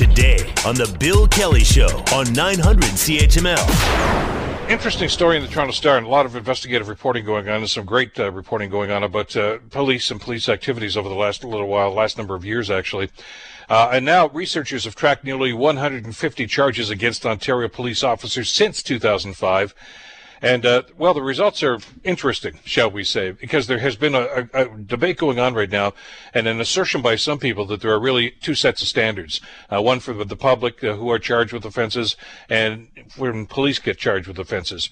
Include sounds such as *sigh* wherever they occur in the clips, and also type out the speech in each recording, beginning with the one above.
today on The Bill Kelly Show on 900 CHML. Interesting story in the Toronto Star and a lot of investigative reporting going on and some great uh, reporting going on about uh, police and police activities over the last little while, last number of years actually. Uh, and now researchers have tracked nearly 150 charges against Ontario police officers since 2005. And, uh, well, the results are interesting, shall we say, because there has been a, a, a, debate going on right now and an assertion by some people that there are really two sets of standards. Uh, one for the public uh, who are charged with offenses and when police get charged with offenses.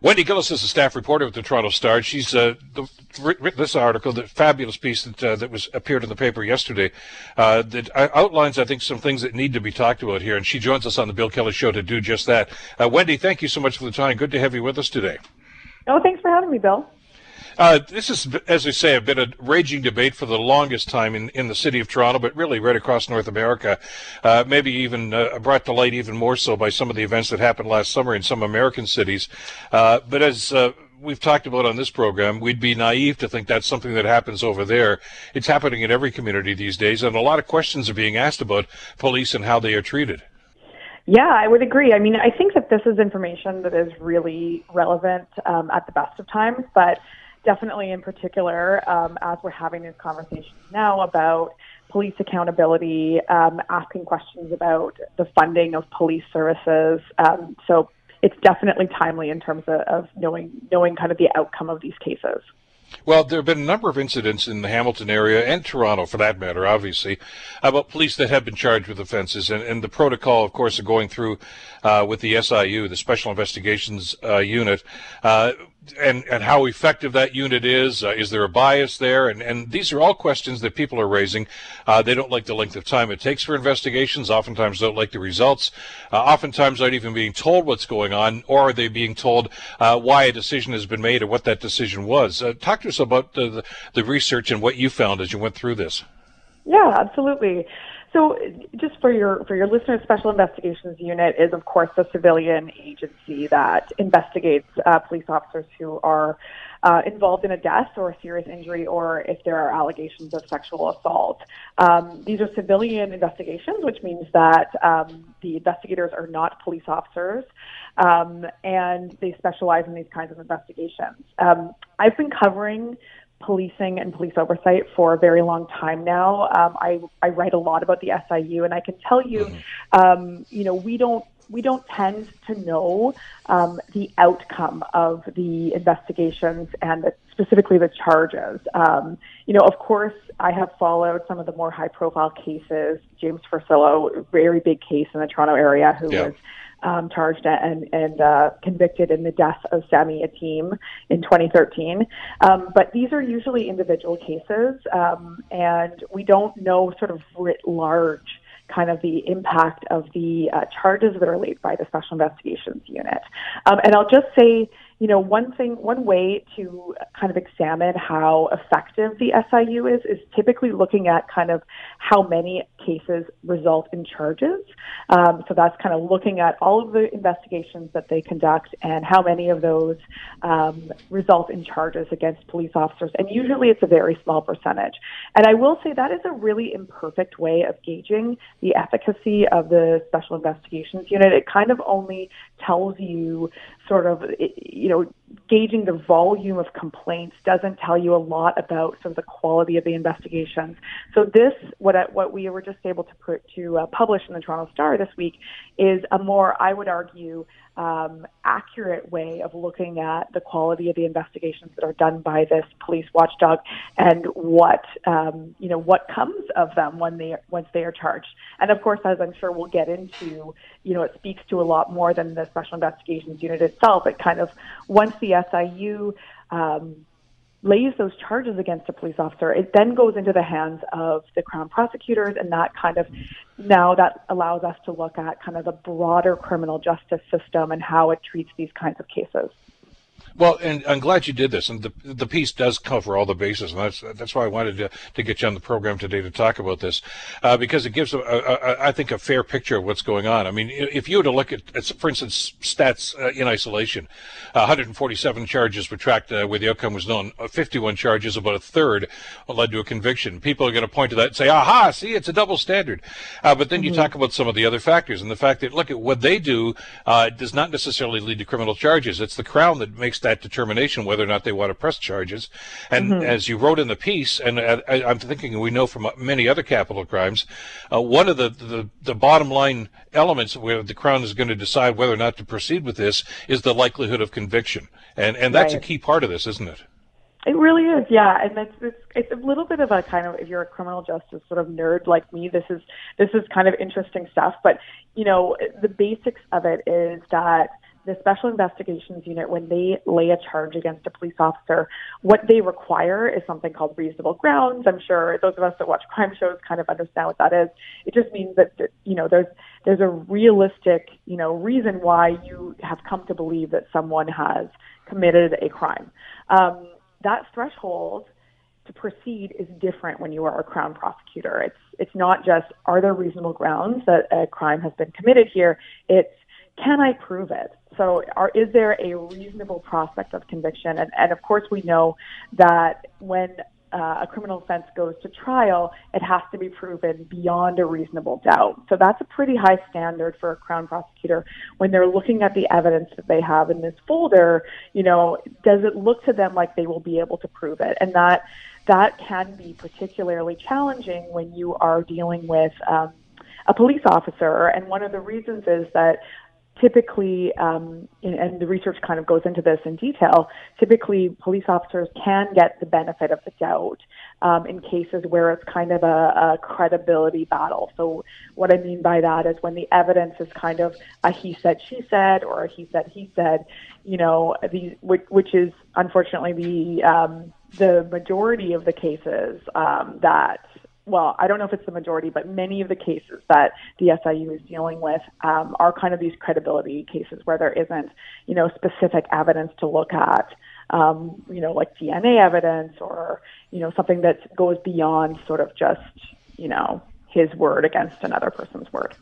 Wendy Gillis is a staff reporter with the Toronto Star. She's uh, the, written this article, the fabulous piece that uh, that was appeared in the paper yesterday, uh, that outlines, I think, some things that need to be talked about here. And she joins us on the Bill Kelly Show to do just that. Uh, Wendy, thank you so much for the time. Good to have you with us today. Oh, thanks for having me, Bill. Uh, this is, as I say, a been a raging debate for the longest time in, in the city of Toronto, but really right across North America. Uh, maybe even uh, brought to light even more so by some of the events that happened last summer in some American cities. Uh, but as uh, we've talked about on this program, we'd be naive to think that's something that happens over there. It's happening in every community these days, and a lot of questions are being asked about police and how they are treated. Yeah, I would agree. I mean, I think that this is information that is really relevant um, at the best of times, but definitely in particular, um, as we're having these conversations now about police accountability, um, asking questions about the funding of police services. Um, so it's definitely timely in terms of, of knowing knowing kind of the outcome of these cases. Well, there have been a number of incidents in the Hamilton area and Toronto, for that matter, obviously, about police that have been charged with offenses. And, and the protocol, of course, of going through uh, with the SIU, the Special Investigations uh, Unit, uh, and, and how effective that unit is. Uh, is there a bias there? And, and these are all questions that people are raising. Uh, they don't like the length of time it takes for investigations. Oftentimes don't like the results. Uh, oftentimes aren't even being told what's going on, or are they being told uh, why a decision has been made or what that decision was? Uh, talk to us about the, the research and what you found as you went through this. Yeah, absolutely. So, just for your for your listeners, Special Investigations Unit is, of course, the civilian agency that investigates uh, police officers who are uh, involved in a death or a serious injury, or if there are allegations of sexual assault. Um, these are civilian investigations, which means that um, the investigators are not police officers, um, and they specialize in these kinds of investigations. Um, I've been covering policing and police oversight for a very long time now. Um, I, I write a lot about the SIU, and I can tell you, mm-hmm. um, you know, we don't we don't tend to know um, the outcome of the investigations and the, specifically the charges. Um, you know, of course, I have followed some of the more high profile cases. James Forcillo, very big case in the Toronto area, who yeah. was um, charged and, and uh, convicted in the death of Sammy Yatim in 2013. Um, but these are usually individual cases, um, and we don't know sort of writ large kind of the impact of the uh, charges that are laid by the Special Investigations Unit. Um, and I'll just say, you know, one thing, one way to kind of examine how effective the SIU is, is typically looking at kind of how many cases result in charges. Um, so that's kind of looking at all of the investigations that they conduct and how many of those um, result in charges against police officers. And usually it's a very small percentage. And I will say that is a really imperfect way of gauging the efficacy of the Special Investigations Unit. It kind of only tells you sort of, you know, gauging the volume of complaints doesn't tell you a lot about sort of the quality of the investigations. So this, what I, what we were just able to put, to uh, publish in the Toronto Star this week, is a more, I would argue, um, accurate way of looking at the quality of the investigations that are done by this police watchdog and what um, you know what comes of them when they once they are charged. And of course, as I'm sure we'll get into, you know, it speaks to a lot more than the Special Investigations Unit itself. It kind of once the SIU um, lays those charges against a police officer, it then goes into the hands of the Crown prosecutors, and that kind of now that allows us to look at kind of the broader criminal justice system and how it treats these kinds of cases. Well, and I'm glad you did this, and the the piece does cover all the bases, and that's that's why I wanted to, to get you on the program today to talk about this, uh, because it gives, a, a, a, I think, a fair picture of what's going on. I mean, if you were to look at, for instance, stats uh, in isolation, uh, 147 charges were tracked uh, where the outcome was known. Uh, 51 charges, about a third, led to a conviction. People are going to point to that and say, "Aha! See, it's a double standard." Uh, but then mm-hmm. you talk about some of the other factors, and the fact that look at what they do does not necessarily lead to criminal charges. It's the crown that makes that determination whether or not they want to press charges. And mm-hmm. as you wrote in the piece, and I, am thinking we know from many other capital crimes, uh, one of the, the, the bottom line elements where the Crown is going to decide whether or not to proceed with this is the likelihood of conviction. And, and that's right. a key part of this, isn't it? It really is, yeah, and it's, it's it's a little bit of a kind of if you're a criminal justice sort of nerd like me, this is this is kind of interesting stuff. But you know, the basics of it is that the Special Investigations Unit, when they lay a charge against a police officer, what they require is something called reasonable grounds. I'm sure those of us that watch crime shows kind of understand what that is. It just means that you know there's there's a realistic you know reason why you have come to believe that someone has committed a crime. Um, that threshold to proceed is different when you are a crown prosecutor. It's it's not just are there reasonable grounds that a crime has been committed here. It's can I prove it? So, are, is there a reasonable prospect of conviction? And, and of course, we know that when uh, a criminal offense goes to trial, it has to be proven beyond a reasonable doubt. So that's a pretty high standard for a crown prosecutor when they're looking at the evidence that they have in this folder. You know, does it look to them like they will be able to prove it? And that that can be particularly challenging when you are dealing with. Um, a police officer, and one of the reasons is that typically, um, and the research kind of goes into this in detail, typically police officers can get the benefit of the doubt um, in cases where it's kind of a, a credibility battle. So, what I mean by that is when the evidence is kind of a he said, she said, or a he said, he said, you know, these, which, which is unfortunately the um, the majority of the cases um, that well, I don't know if it's the majority, but many of the cases that the SIU is dealing with um, are kind of these credibility cases where there isn't, you know, specific evidence to look at, um, you know, like DNA evidence or, you know, something that goes beyond sort of just, you know, his word against another person's word.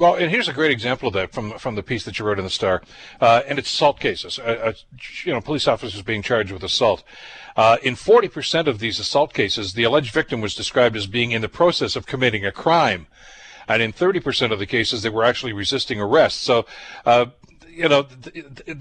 Well, and here's a great example of that from from the piece that you wrote in the Star, uh, and it's assault cases. Uh, uh, you know, police officers being charged with assault. Uh, in 40% of these assault cases, the alleged victim was described as being in the process of committing a crime. And in 30% of the cases, they were actually resisting arrest. So, uh, you know,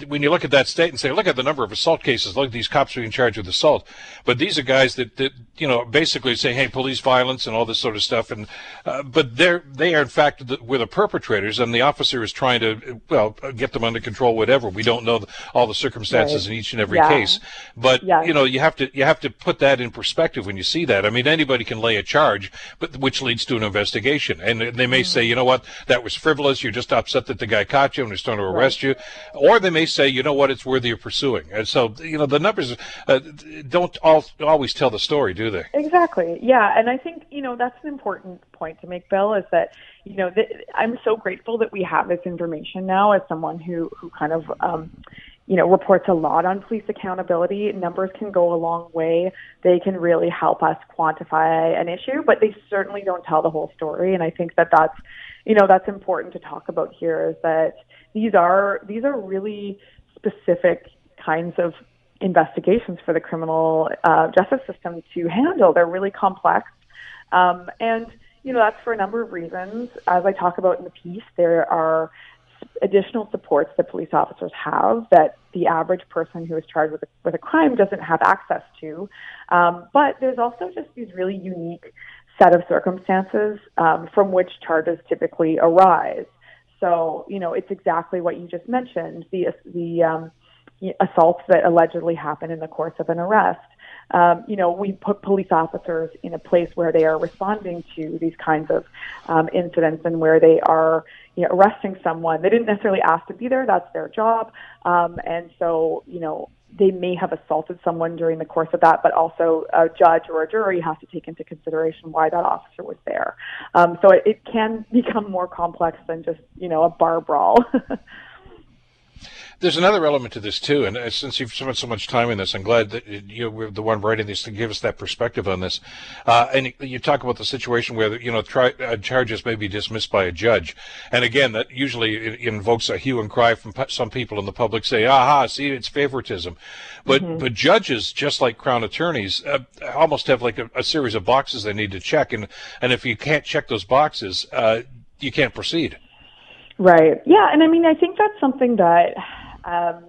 when you look at that state and say, look at the number of assault cases, look at these cops are being charged with assault. But these are guys that, that you know, basically say, hey, police violence and all this sort of stuff. And, uh, but they're, they are in fact the, were the perpetrators and the officer is trying to, well, get them under control, whatever. We don't know the, all the circumstances right. in each and every yeah. case. But, yeah. you know, you have to, you have to put that in perspective when you see that. I mean, anybody can lay a charge, but which leads to an investigation. And they may mm-hmm. say, you know what, that was frivolous. You're just upset that the guy caught you and is trying to arrest right. You. Or they may say, you know what, it's worthy of pursuing. And so, you know, the numbers uh, don't all, always tell the story, do they? Exactly. Yeah. And I think, you know, that's an important point to make, Bill, is that, you know, th- I'm so grateful that we have this information now as someone who, who kind of, um, you know, reports a lot on police accountability. Numbers can go a long way. They can really help us quantify an issue, but they certainly don't tell the whole story. And I think that that's, you know, that's important to talk about here is that these are these are really specific kinds of investigations for the criminal uh, justice system to handle. They're really complex, um, and you know that's for a number of reasons. As I talk about in the piece, there are additional supports that police officers have that the average person who is charged with a, with a crime doesn't have access to. Um, but there's also just these really unique set of circumstances um, from which charges typically arise. So, you know, it's exactly what you just mentioned the, the um, assaults that allegedly happen in the course of an arrest. Um, you know, we put police officers in a place where they are responding to these kinds of um, incidents and where they are, you know, arresting someone. They didn't necessarily ask to be there; that's their job. Um, and so, you know, they may have assaulted someone during the course of that, but also a judge or a jury has to take into consideration why that officer was there. Um, so it, it can become more complex than just you know a bar brawl. *laughs* There's another element to this too, and uh, since you've spent so much time in this, I'm glad that you were the one writing this to give us that perspective on this. Uh, and you talk about the situation where you know tri- uh, charges may be dismissed by a judge, and again, that usually invokes a hue and cry from some people in the public, say, "Aha, see, it's favoritism." But mm-hmm. but judges, just like crown attorneys, uh, almost have like a, a, series of boxes they need to check, and and if you can't check those boxes, uh, you can't proceed. Right. Yeah, and I mean, I think that's something that um,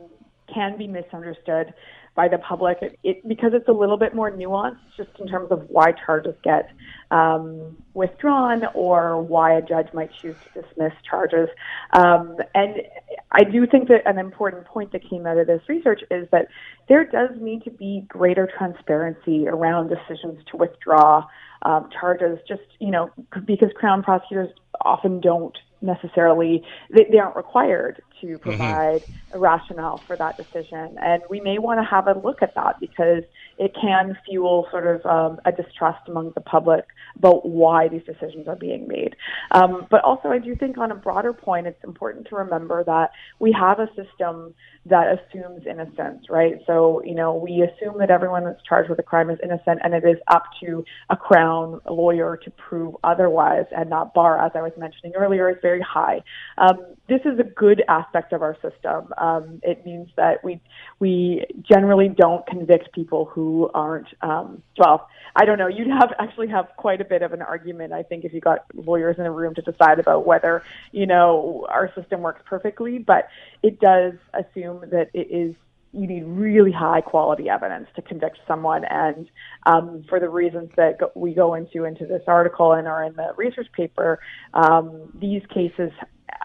can be misunderstood by the public it, it, because it's a little bit more nuanced just in terms of why charges get um, withdrawn or why a judge might choose to dismiss charges. Um, and I do think that an important point that came out of this research is that there does need to be greater transparency around decisions to withdraw um, charges, just, you know, because Crown prosecutors often don't necessarily they, they aren't required to mm-hmm. provide mm-hmm. a rationale for that decision and we may want to have a look at that because it can fuel sort of um, a distrust among the public about why these decisions are being made um, but also i do think on a broader point it's important to remember that we have a system that assumes innocence right so you know we assume that everyone that's charged with a crime is innocent and it is up to a crown lawyer to prove otherwise and that bar as i was mentioning earlier is very very high. Um, this is a good aspect of our system. Um, it means that we we generally don't convict people who aren't um, well. I don't know. You'd have actually have quite a bit of an argument, I think, if you got lawyers in a room to decide about whether you know our system works perfectly. But it does assume that it is you need really high quality evidence to convict someone. And um, for the reasons that go, we go into into this article and are in the research paper, um, these cases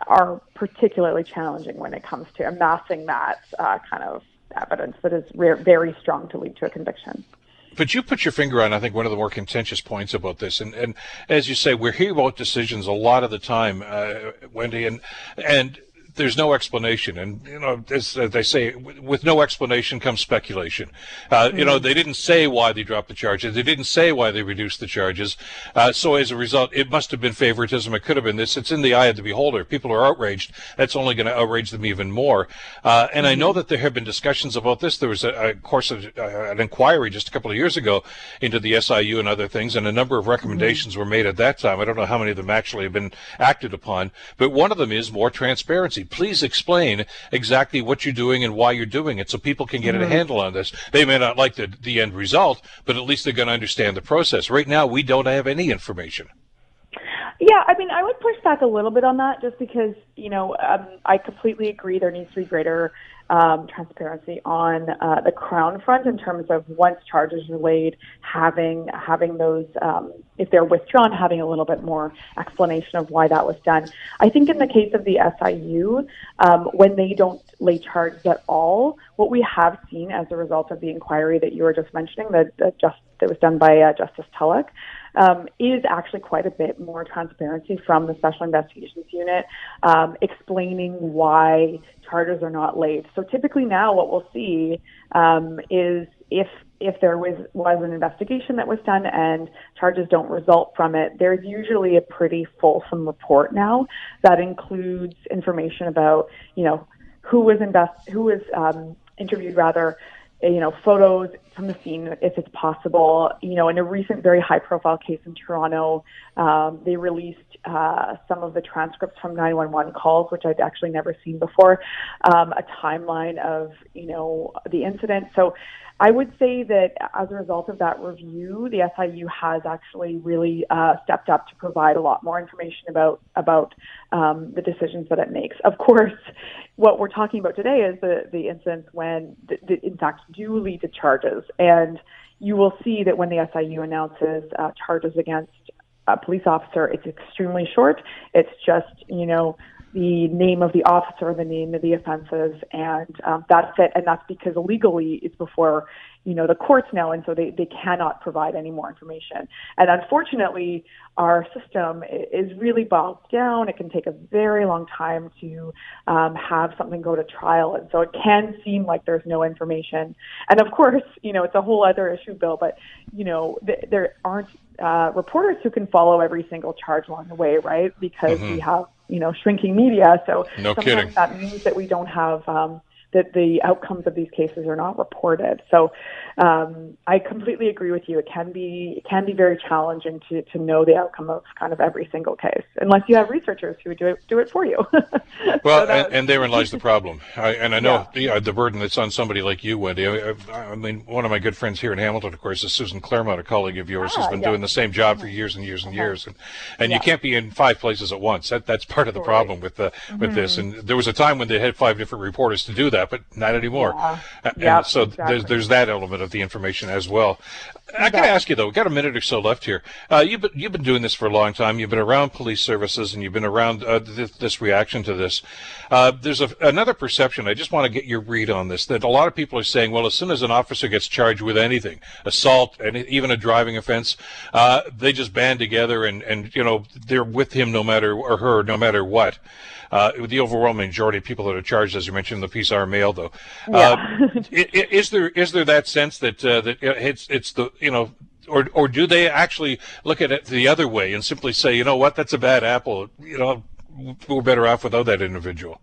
are particularly challenging when it comes to amassing that uh, kind of evidence that is re- very strong to lead to a conviction. But you put your finger on, I think, one of the more contentious points about this, and, and as you say, we're hearing about decisions a lot of the time, uh, Wendy, and and there's no explanation, and you know, as they say, with no explanation comes speculation. Uh, mm-hmm. You know, they didn't say why they dropped the charges. They didn't say why they reduced the charges. Uh, so as a result, it must have been favoritism. It could have been this. It's in the eye of the beholder. People are outraged. That's only going to outrage them even more. Uh, and mm-hmm. I know that there have been discussions about this. There was a, a course of uh, an inquiry just a couple of years ago into the SIU and other things, and a number of recommendations mm-hmm. were made at that time. I don't know how many of them actually have been acted upon, but one of them is more transparency please explain exactly what you're doing and why you're doing it so people can get mm-hmm. a handle on this. They may not like the, the end result, but at least they're going to understand the process. Right now, we don't have any information. Yeah, I mean, I would push back a little bit on that just because, you know, um, I completely agree there needs to be greater um, transparency on uh, the Crown front in terms of once charges are laid, having having those um, if they're withdrawn, having a little bit more explanation of why that was done. I think in the case of the SIU, um, when they don't lay charges at all, what we have seen as a result of the inquiry that you were just mentioning, that, that just that was done by uh, Justice Tulloch, um, is actually quite a bit more transparency from the Special Investigations Unit, um, explaining why charges are not laid. So typically now, what we'll see um, is if if there was was an investigation that was done and charges don't result from it, there's usually a pretty fulsome report now that includes information about you know who was invest who was um, interviewed rather you know, photos from the scene if it's possible. You know, in a recent very high profile case in Toronto, um, they released uh, some of the transcripts from 911 calls, which I'd actually never seen before, um, a timeline of, you know, the incident. So I would say that as a result of that review, the SIU has actually really uh, stepped up to provide a lot more information about about um, the decisions that it makes. Of course, what we're talking about today is the the incidents when, the, the, in fact, do lead to charges, and you will see that when the SIU announces uh, charges against a police officer, it's extremely short. It's just you know the name of the officer, the name of the offenses, and um, that's it. And that's because legally it's before, you know, the courts now, and so they, they cannot provide any more information. And unfortunately, our system is really bogged down. It can take a very long time to um, have something go to trial, and so it can seem like there's no information. And of course, you know, it's a whole other issue, Bill. But you know, th- there aren't uh, reporters who can follow every single charge along the way, right? Because mm-hmm. we have you know shrinking media. So no sometimes kidding. that means that we don't have um, that the outcomes of these cases are not reported. So um, I completely agree with you. It can be it can be very challenging to, to know the outcome of kind of every single case, unless you have researchers who would do it do it for you. *laughs* well, so and, and, therein lies the problem. I, and I know yeah. the burden that's on somebody like you, Wendy. I, I, mean, one of my good friends here in Hamilton, of course, is Susan Clairmont, a colleague of yours, ah, who's been yeah. doing the same job for years and years and uh-huh. years, and and yeah. you can't be in five places at once. That that's part of the problem with the mm-hmm. with this. Mm-hmm. And there was a time when they had five different reporters to do that, but not anymore. Yeah. And yep, so exactly. there's there's that element of the information as well. I got to ask you though. We've got a minute or so left here. Uh, you've been you've been doing this for a long time. You've been around police services, and you've been around uh, th- this reaction to this. Uh, there's a, another perception. I just want to get your read on this. That a lot of people are saying, well, as soon as an officer gets charged with anything, assault, and even a driving offense, uh, they just band together and and you know they're with him no matter or her no matter what. Uh, the overwhelming majority of people that are charged, as you mentioned, the piece are male, though. Yeah. Uh, is there is there that sense that uh, that it's it's the you know or or do they actually look at it the other way and simply say, you know what, that's a bad apple. You know, we're better off without that individual.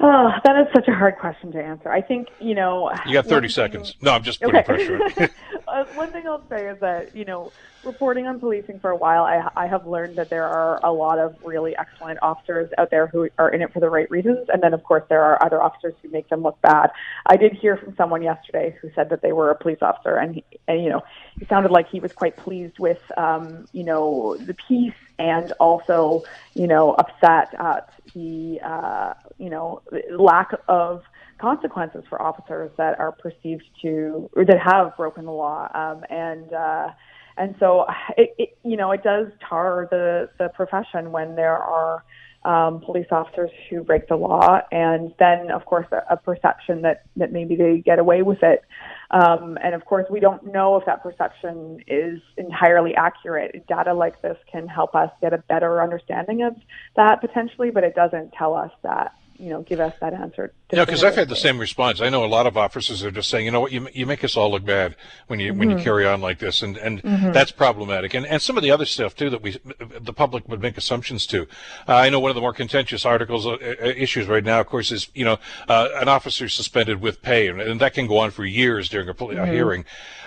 Oh, that is such a hard question to answer. I think you know. You got thirty seconds. Thing, no, I'm just putting okay. pressure. *laughs* uh, one thing I'll say is that you know reporting on policing for a while, I, I have learned that there are a lot of really excellent officers out there who are in it for the right reasons. And then, of course, there are other officers who make them look bad. I did hear from someone yesterday who said that they were a police officer, and, he, and you know, he sounded like he was quite pleased with, um, you know, the peace and also, you know, upset at the, uh, you know, lack of consequences for officers that are perceived to or that have broken the law. Um, and uh, and so it, it you know it does tar the the profession when there are um, police officers who break the law, and then of course a, a perception that that maybe they get away with it. Um, and of course, we don't know if that perception is entirely accurate. Data like this can help us get a better understanding of that potentially, but it doesn't tell us that you know give us that answer. Yeah, because I've had the same response. I know a lot of officers are just saying, you know what, you you make us all look bad when you mm-hmm. when you mm-hmm. carry on like this, and and mm-hmm. that's problematic. And and some of the other stuff too that we the public would make assumptions to. Uh, I know one of the more contentious articles uh, uh issues right now, of course, is you know uh, an officer suspended with pay, and, and, that can go on for years during a, mm-hmm. a hearing.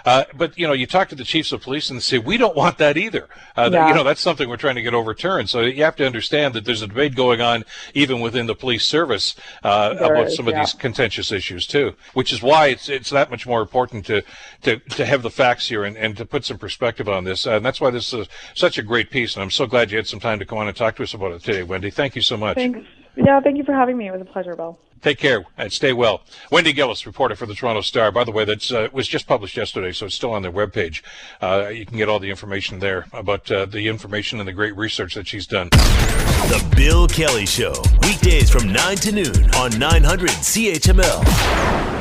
Uh, but you know, you talk to the chiefs of police and they say we don't want that either. Uh, yeah. You know, that's something we're trying to get overturned. So you have to understand that there's a debate going on even within the police service uh, about some of yeah. these contentious issues too. Which is why it's it's that much more important to to, to have the facts here and, and to put some perspective on this. and that's why this is such a great piece. And I'm so glad you had some time to come on and talk to us about it today, Wendy. Thank you so much. Thanks. Yeah, thank you for having me. It was a pleasure, Bill. Take care and stay well. Wendy Gillis, reporter for the Toronto Star. By the way, that uh, was just published yesterday, so it's still on their webpage. Uh, you can get all the information there about uh, the information and the great research that she's done. The Bill Kelly Show, weekdays from 9 to noon on 900 CHML.